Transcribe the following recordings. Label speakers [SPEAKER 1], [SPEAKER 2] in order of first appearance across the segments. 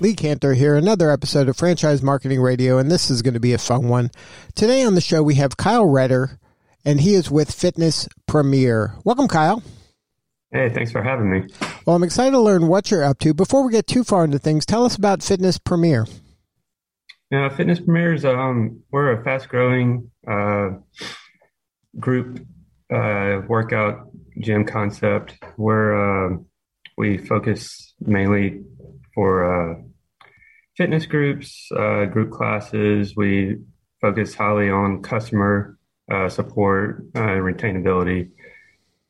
[SPEAKER 1] Lee Kantor here, another episode of Franchise Marketing Radio, and this is going to be a fun one. Today on the show, we have Kyle Redder, and he is with Fitness Premier. Welcome, Kyle.
[SPEAKER 2] Hey, thanks for having me.
[SPEAKER 1] Well, I'm excited to learn what you're up to. Before we get too far into things, tell us about Fitness Premier.
[SPEAKER 2] Yeah, Fitness Premier is um, we're a fast growing uh, group uh, workout gym concept where uh, we focus mainly for uh, fitness groups, uh, group classes. We focus highly on customer uh, support uh, and retainability.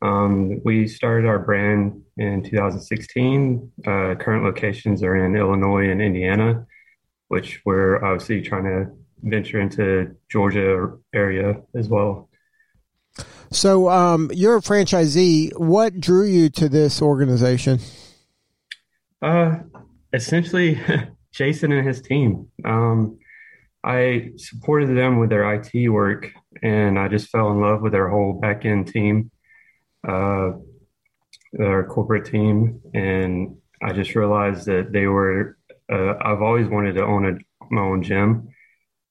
[SPEAKER 2] Um, we started our brand in 2016. Uh, current locations are in Illinois and Indiana, which we're obviously trying to venture into Georgia area as well.
[SPEAKER 1] So, um, you're a franchisee. What drew you to this organization?
[SPEAKER 2] Uh, essentially Jason and his team. Um, I supported them with their IT work, and I just fell in love with their whole back end team, uh, their corporate team, and I just realized that they were. Uh, I've always wanted to own a, my own gym,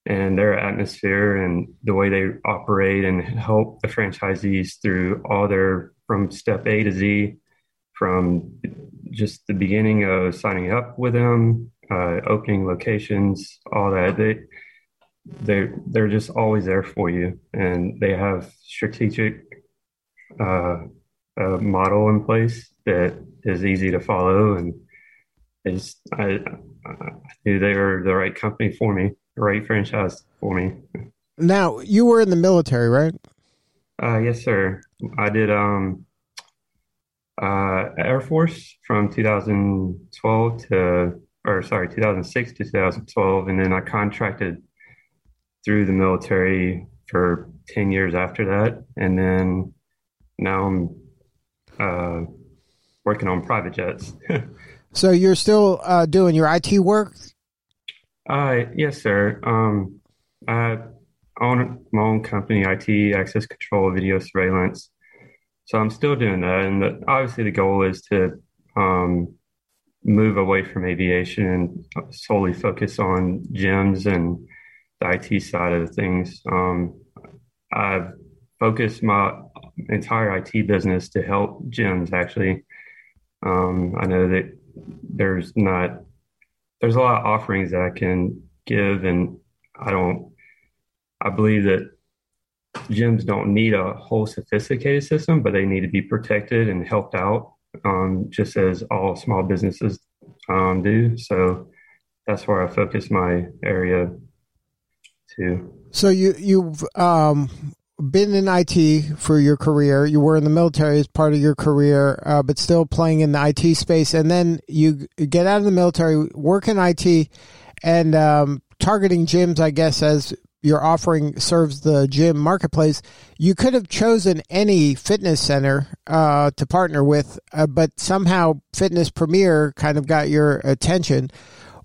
[SPEAKER 2] and their atmosphere and the way they operate and help the franchisees through all their from step A to Z, from just the beginning of signing up with them, uh, opening locations, all that. They they they're just always there for you, and they have strategic uh, model in place that is easy to follow, and is I, I knew they were the right company for me, the right franchise for me.
[SPEAKER 1] Now you were in the military, right?
[SPEAKER 2] Uh, yes, sir. I did. Um, uh, Air Force from 2012 to, or sorry, 2006 to 2012, and then I contracted through the military for 10 years after that, and then now I'm uh, working on private jets.
[SPEAKER 1] so you're still uh, doing your IT work?
[SPEAKER 2] Uh, yes, sir. Um, I own my own company, IT Access Control Video Surveillance so I'm still doing that, and the, obviously the goal is to um, move away from aviation and solely focus on gyms and the IT side of things. Um, I've focused my entire IT business to help gyms. Actually, um, I know that there's not there's a lot of offerings that I can give, and I don't. I believe that gyms don't need a whole sophisticated system, but they need to be protected and helped out, um, just as all small businesses um, do. So that's where I focus my area to.
[SPEAKER 1] So you you've um, been in IT for your career. You were in the military as part of your career, uh, but still playing in the IT space. And then you get out of the military, work in IT, and um, targeting gyms, I guess, as your offering serves the gym marketplace, you could have chosen any fitness center uh, to partner with, uh, but somehow Fitness Premier kind of got your attention.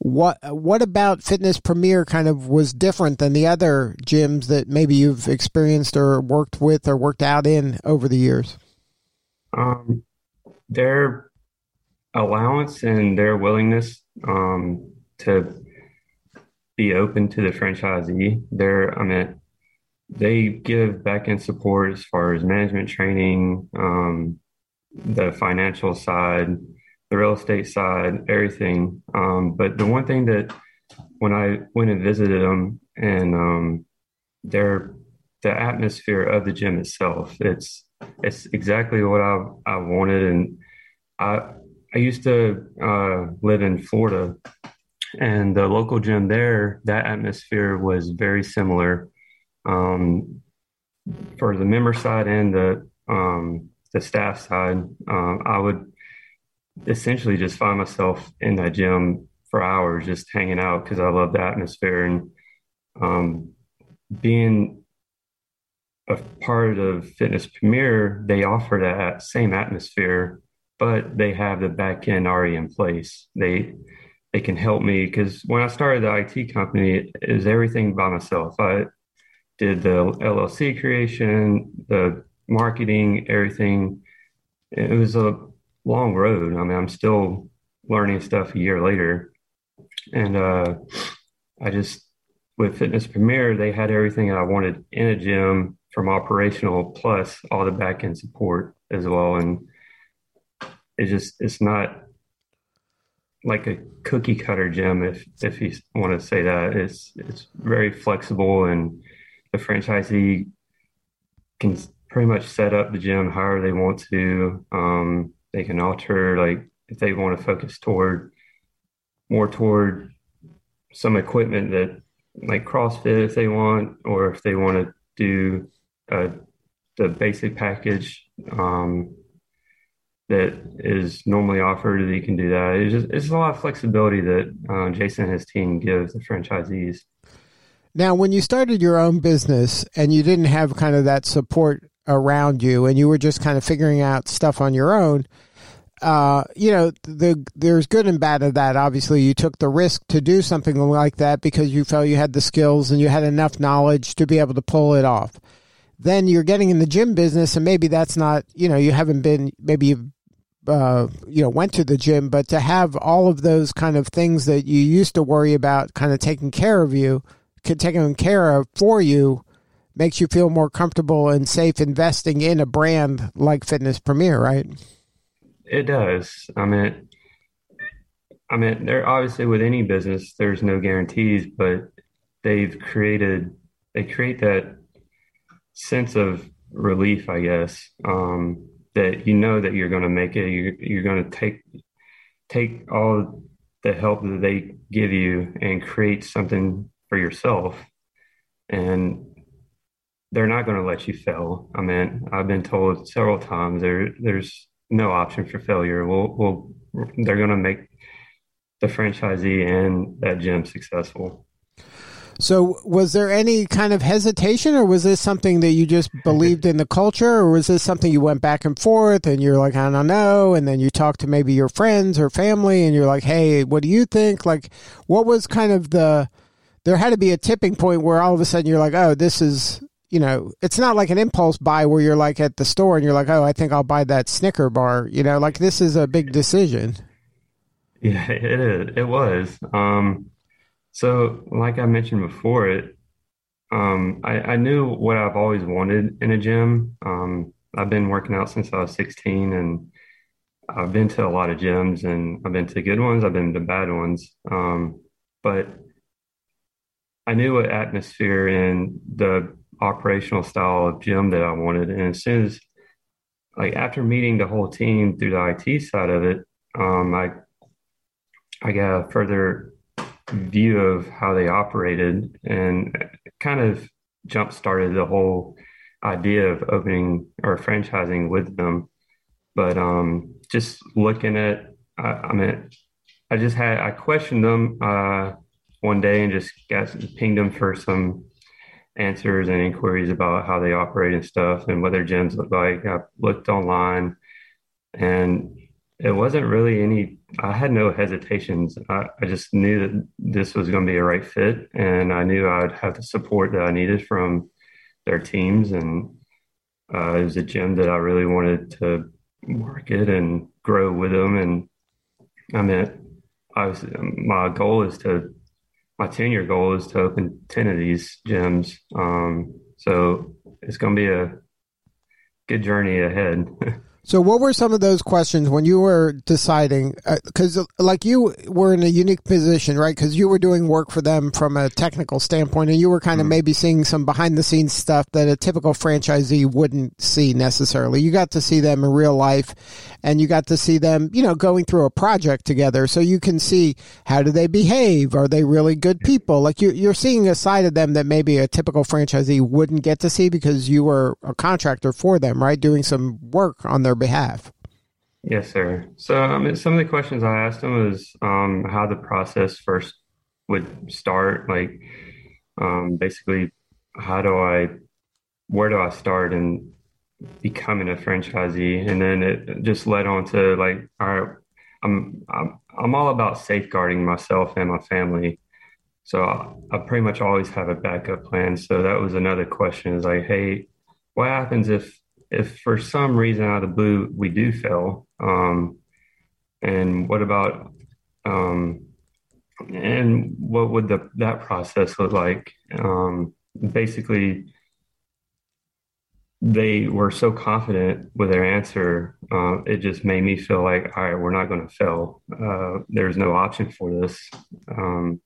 [SPEAKER 1] What what about Fitness Premier kind of was different than the other gyms that maybe you've experienced or worked with or worked out in over the years?
[SPEAKER 2] Um, their allowance and their willingness um, to be open to the franchisee. They're, I mean, they give back end support as far as management training, um, the financial side, the real estate side, everything. Um, but the one thing that when I went and visited them and um, their the atmosphere of the gym itself, it's it's exactly what I I wanted. And I I used to uh, live in Florida and the local gym there, that atmosphere was very similar um, for the member side and the um, the staff side. Um, I would essentially just find myself in that gym for hours, just hanging out because I love the atmosphere and um, being a part of Fitness Premier, they offer that same atmosphere, but they have the back end already in place. They they can help me because when I started the IT company, it was everything by myself. I did the LLC creation, the marketing, everything. It was a long road. I mean, I'm still learning stuff a year later. And uh, I just, with Fitness Premier, they had everything I wanted in a gym from operational plus all the back end support as well. And it just, it's not like a cookie cutter gym, if if you want to say that. It's it's very flexible, and the franchisee can pretty much set up the gym however they want to. Um, they can alter like if they want to focus toward more toward some equipment that like CrossFit if they want, or if they want to do uh, the basic package. Um, that is normally offered, that you can do that. It's just it's a lot of flexibility that uh, Jason and his team gives the franchisees.
[SPEAKER 1] Now, when you started your own business and you didn't have kind of that support around you, and you were just kind of figuring out stuff on your own, uh, you know, the there's good and bad of that. Obviously, you took the risk to do something like that because you felt you had the skills and you had enough knowledge to be able to pull it off then you're getting in the gym business and maybe that's not you know you haven't been maybe you've uh, you know went to the gym, but to have all of those kind of things that you used to worry about, kind of taking care of you, could taken care of for you, makes you feel more comfortable and safe investing in a brand like Fitness Premier, right?
[SPEAKER 2] It does. I mean, I mean, there obviously with any business, there's no guarantees, but they've created they create that sense of relief, I guess. Um, that you know that you're going to make it. You're, you're going to take take all the help that they give you and create something for yourself. And they're not going to let you fail. I mean, I've been told several times there there's no option for failure. We'll, we'll they're going to make the franchisee and that gym successful.
[SPEAKER 1] So, was there any kind of hesitation, or was this something that you just believed in the culture, or was this something you went back and forth and you're like, I don't know, and then you talk to maybe your friends or family, and you're like, Hey, what do you think? Like, what was kind of the? There had to be a tipping point where all of a sudden you're like, Oh, this is, you know, it's not like an impulse buy where you're like at the store and you're like, Oh, I think I'll buy that Snicker bar. You know, like this is a big decision.
[SPEAKER 2] Yeah, it is. It was. Um, so, like I mentioned before, it um, I, I knew what I've always wanted in a gym. Um, I've been working out since I was 16, and I've been to a lot of gyms, and I've been to good ones, I've been to bad ones. Um, but I knew what atmosphere and the operational style of gym that I wanted. And as soon as, like, after meeting the whole team through the IT side of it, um, I I got further view of how they operated and kind of jump started the whole idea of opening or franchising with them. But um, just looking at, I, I mean, I just had, I questioned them uh, one day and just got pinged them for some answers and inquiries about how they operate and stuff and what their gyms look like. I looked online and it wasn't really any I had no hesitations. I, I just knew that this was going to be a right fit, and I knew I would have the support that I needed from their teams. And uh, it was a gym that I really wanted to market and grow with them. And I mean, I was my goal is to my ten year goal is to open ten of these gyms. Um, so it's going to be a good journey ahead.
[SPEAKER 1] So, what were some of those questions when you were deciding? Because, uh, like, you were in a unique position, right? Because you were doing work for them from a technical standpoint, and you were kind of mm-hmm. maybe seeing some behind the scenes stuff that a typical franchisee wouldn't see necessarily. You got to see them in real life, and you got to see them, you know, going through a project together. So you can see how do they behave? Are they really good people? Like, you, you're seeing a side of them that maybe a typical franchisee wouldn't get to see because you were a contractor for them, right? Doing some work on their behalf.
[SPEAKER 2] Yes, sir. So, I mean, some of the questions I asked him was um, how the process first would start. Like, um, basically, how do I where do I start in becoming a franchisee? And then it just led on to like, all right, I'm I'm I'm all about safeguarding myself and my family. So I, I pretty much always have a backup plan. So that was another question is like, hey, what happens if if for some reason out of the blue we do fail? Um, and what about um, and what would the that process look like? Um, basically, they were so confident with their answer. Uh, it just made me feel like, all right, we're not going to fail. Uh, there's no option for this. Um,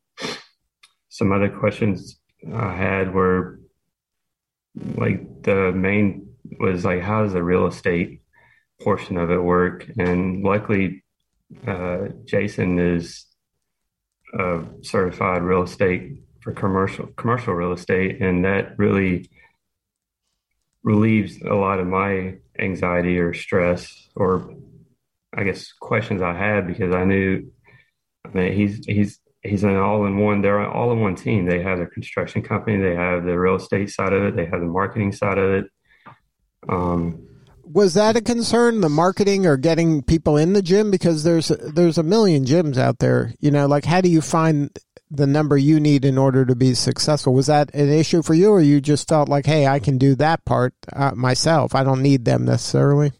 [SPEAKER 2] some other questions I had were like the main was like, how does the real estate portion of it work? And luckily, uh, Jason is a certified real estate for commercial commercial real estate, and that really relieves a lot of my anxiety or stress or I guess questions I had because I knew I mean he's he's he's an all in one they're an all in one team. They have the construction company, they have the real estate side of it, they have the marketing side of it.
[SPEAKER 1] Um was that a concern the marketing or getting people in the gym because there's there's a million gyms out there you know like how do you find the number you need in order to be successful. Was that an issue for you, or you just felt like, hey, I can do that part uh, myself? I don't need them necessarily.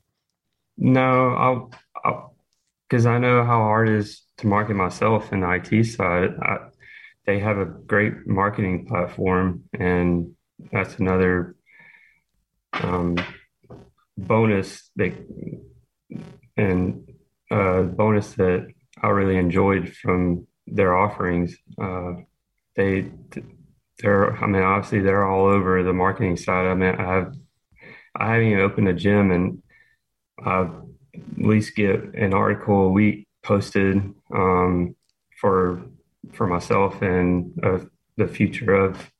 [SPEAKER 2] No, because I, know how hard it is to market myself in the IT side. I, they have a great marketing platform, and that's another um, bonus that and uh, bonus that I really enjoyed from their offerings. Uh, they they're I mean obviously they're all over the marketing side. I mean I have I haven't even opened a gym and I at least get an article a week posted um, for for myself and uh, the future of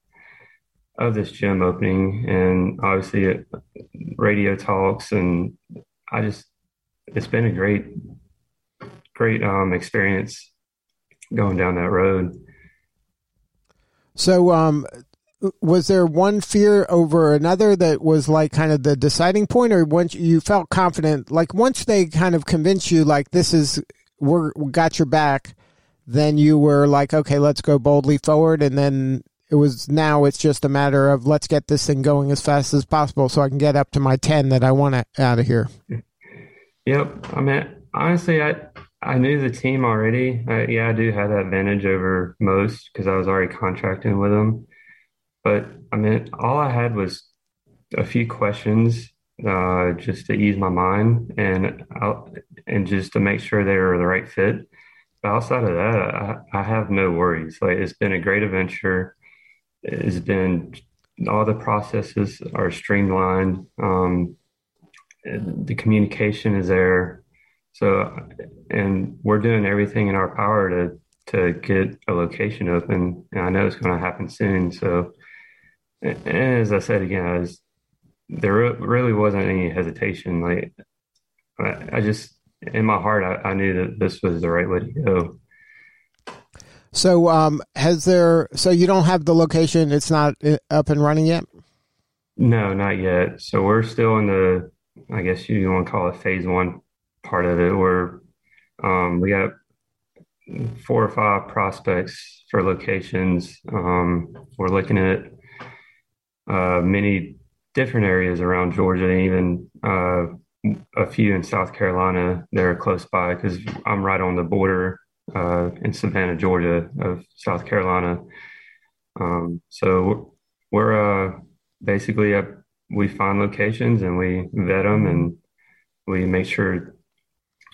[SPEAKER 2] of this gym opening and obviously it, radio talks and I just it's been a great great um, experience going down that road.
[SPEAKER 1] So, um, was there one fear over another that was like kind of the deciding point, or once you felt confident, like once they kind of convinced you, like this is we're we got your back, then you were like, okay, let's go boldly forward, and then it was now it's just a matter of let's get this thing going as fast as possible so I can get up to my ten that I want out of here.
[SPEAKER 2] Yep, I mean honestly, I I knew the team already. Uh, yeah, I do have that advantage over most because I was already contracting with them. But I mean, all I had was a few questions uh, just to ease my mind and I'll, and just to make sure they were the right fit. But outside of that, I, I have no worries. Like it's been a great adventure. It's been all the processes are streamlined. Um, the communication is there. So, and we're doing everything in our power to to get a location open, and I know it's going to happen soon. So, as I said again, I was, there really wasn't any hesitation. Like, I, I just in my heart, I, I, knew that this was the right way to go.
[SPEAKER 1] So, um, has there? So you don't have the location; it's not uh, up and running yet.
[SPEAKER 2] No, not yet. So we're still in the, I guess you want to call it phase one part of it where um, we got four or five prospects for locations. Um, we're looking at uh, many different areas around Georgia, and even uh, a few in South Carolina that are close by because I'm right on the border uh, in Savannah, Georgia, of South Carolina. Um, so we're uh, basically uh, we find locations and we vet them and we make sure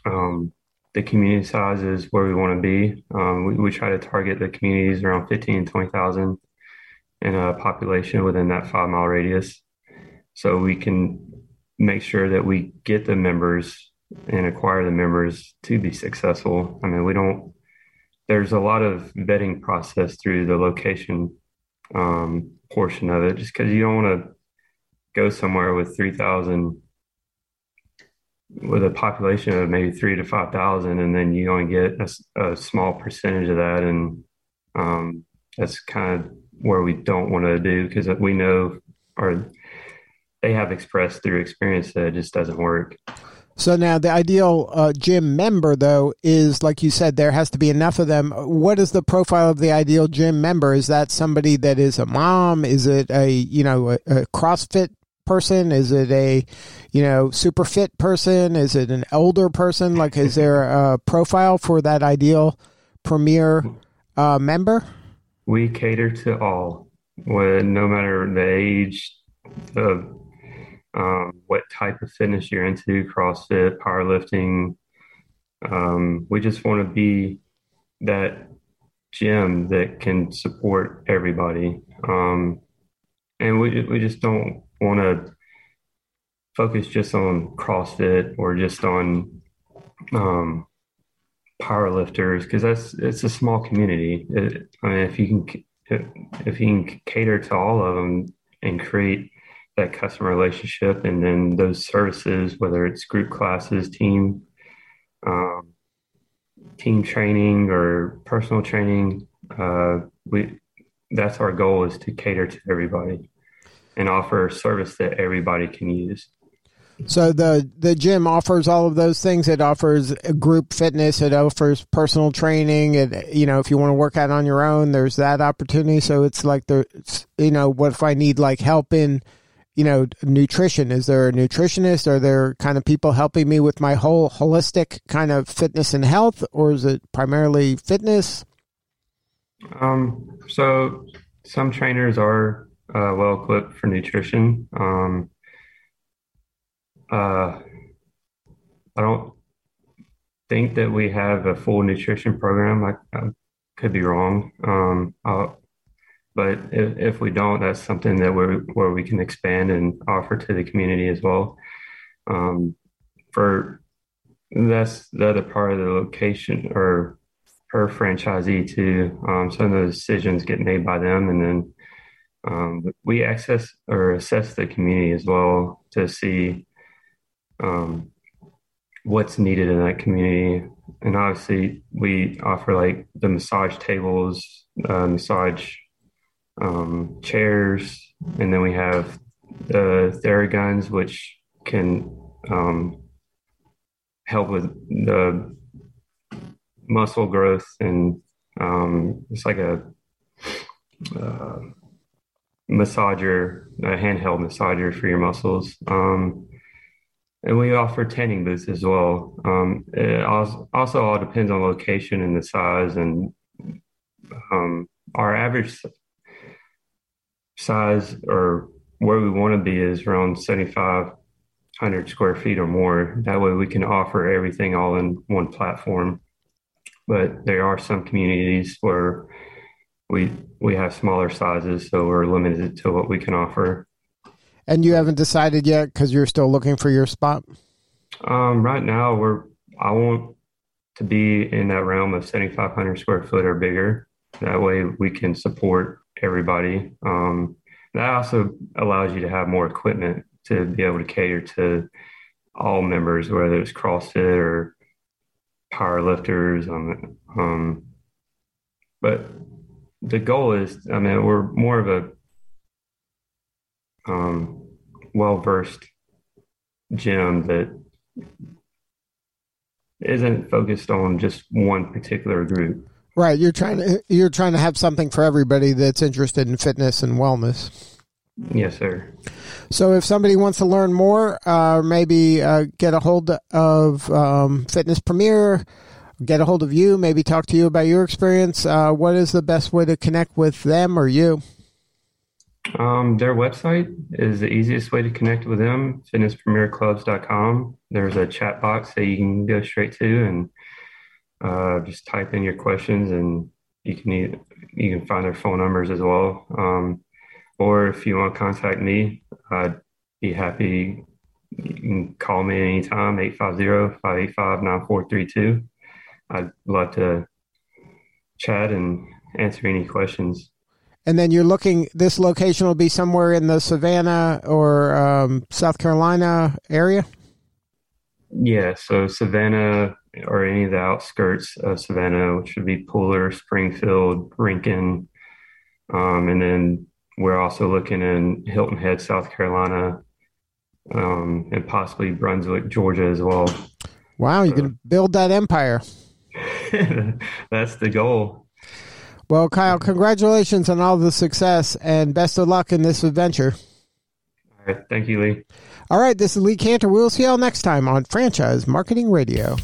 [SPEAKER 2] um, the community size is where we want to be. Um, we, we, try to target the communities around 15 20,000 in a population within that five mile radius. So we can make sure that we get the members and acquire the members to be successful. I mean, we don't, there's a lot of vetting process through the location um, portion of it just because you don't want to go somewhere with 3,000 with a population of maybe three to five thousand, and then you only get a, a small percentage of that, and um, that's kind of where we don't want to do because we know our they have expressed through experience that it just doesn't work.
[SPEAKER 1] So now the ideal uh, gym member, though, is like you said, there has to be enough of them. What is the profile of the ideal gym member? Is that somebody that is a mom? Is it a you know a, a CrossFit person? Is it a you know super fit person? Is it an older person? Like, is there a profile for that ideal premier uh, member?
[SPEAKER 2] We cater to all, no matter the age, the um, what type of fitness you're into, CrossFit, powerlifting. Um, we just want to be that gym that can support everybody. Um, and we, we just don't want to focus just on CrossFit or just on um, powerlifters because that's it's a small community. It, I mean, if you can if you can cater to all of them and create that customer relationship and then those services, whether it's group classes, team, um, team training or personal training, uh, we that's our goal is to cater to everybody and offer a service that everybody can use.
[SPEAKER 1] So the the gym offers all of those things. It offers group fitness. It offers personal training. It you know if you want to work out on your own, there's that opportunity. So it's like there's you know what if I need like help in you know, nutrition? Is there a nutritionist? Are there kind of people helping me with my whole holistic kind of fitness and health, or is it primarily fitness?
[SPEAKER 2] Um, so some trainers are uh, well equipped for nutrition. Um, uh, I don't think that we have a full nutrition program. I, I could be wrong. Um, I'll, but if, if we don't, that's something that we're where we can expand and offer to the community as well. Um, for that's the other part of the location or per franchisee too. Um, some of those decisions get made by them, and then um, we access or assess the community as well to see um, what's needed in that community. And obviously, we offer like the massage tables, uh, massage um, chairs, and then we have the Theraguns, which can um, help with the muscle growth, and um, it's like a uh, massager, a handheld massager for your muscles. Um, and we offer tanning booths as well. Um, it also, also all depends on location and the size. And um, our average size or where we want to be is around 7,500 square feet or more. That way we can offer everything all in one platform. But there are some communities where we we have smaller sizes, so we're limited to what we can offer.
[SPEAKER 1] And you haven't decided yet because you're still looking for your spot.
[SPEAKER 2] Um, right now, we're I want to be in that realm of 7,500 square foot or bigger. That way, we can support everybody. Um, that also allows you to have more equipment to be able to cater to all members, whether it's CrossFit or power lifters. Um, um, but the goal is, I mean, we're more of a um, well versed gym that isn't focused on just one particular group.
[SPEAKER 1] Right, you're trying to you're trying to have something for everybody that's interested in fitness and wellness.
[SPEAKER 2] Yes, sir.
[SPEAKER 1] So, if somebody wants to learn more, uh, maybe uh, get a hold of um, Fitness Premier, get a hold of you, maybe talk to you about your experience. Uh, what is the best way to connect with them or you?
[SPEAKER 2] Um, their website is the easiest way to connect with them, fitnesspremierclubs.com. There's a chat box that you can go straight to and uh, just type in your questions, and you can you can find their phone numbers as well. Um, or if you want to contact me, I'd be happy. You can call me anytime, 850-585-9432. I'd love to chat and answer any questions.
[SPEAKER 1] And then you're looking, this location will be somewhere in the Savannah or um, South Carolina area?
[SPEAKER 2] Yeah, so Savannah, or any of the outskirts of Savannah, which would be Pooler, Springfield, Rincon. Um, and then we're also looking in Hilton Head, South Carolina, um, and possibly Brunswick, Georgia as well.
[SPEAKER 1] Wow, you can build that empire.
[SPEAKER 2] That's the goal.
[SPEAKER 1] Well, Kyle, congratulations on all the success and best of luck in this adventure.
[SPEAKER 2] All right. Thank you, Lee.
[SPEAKER 1] All right, this is Lee Kantor. We'll see y'all next time on Franchise Marketing Radio.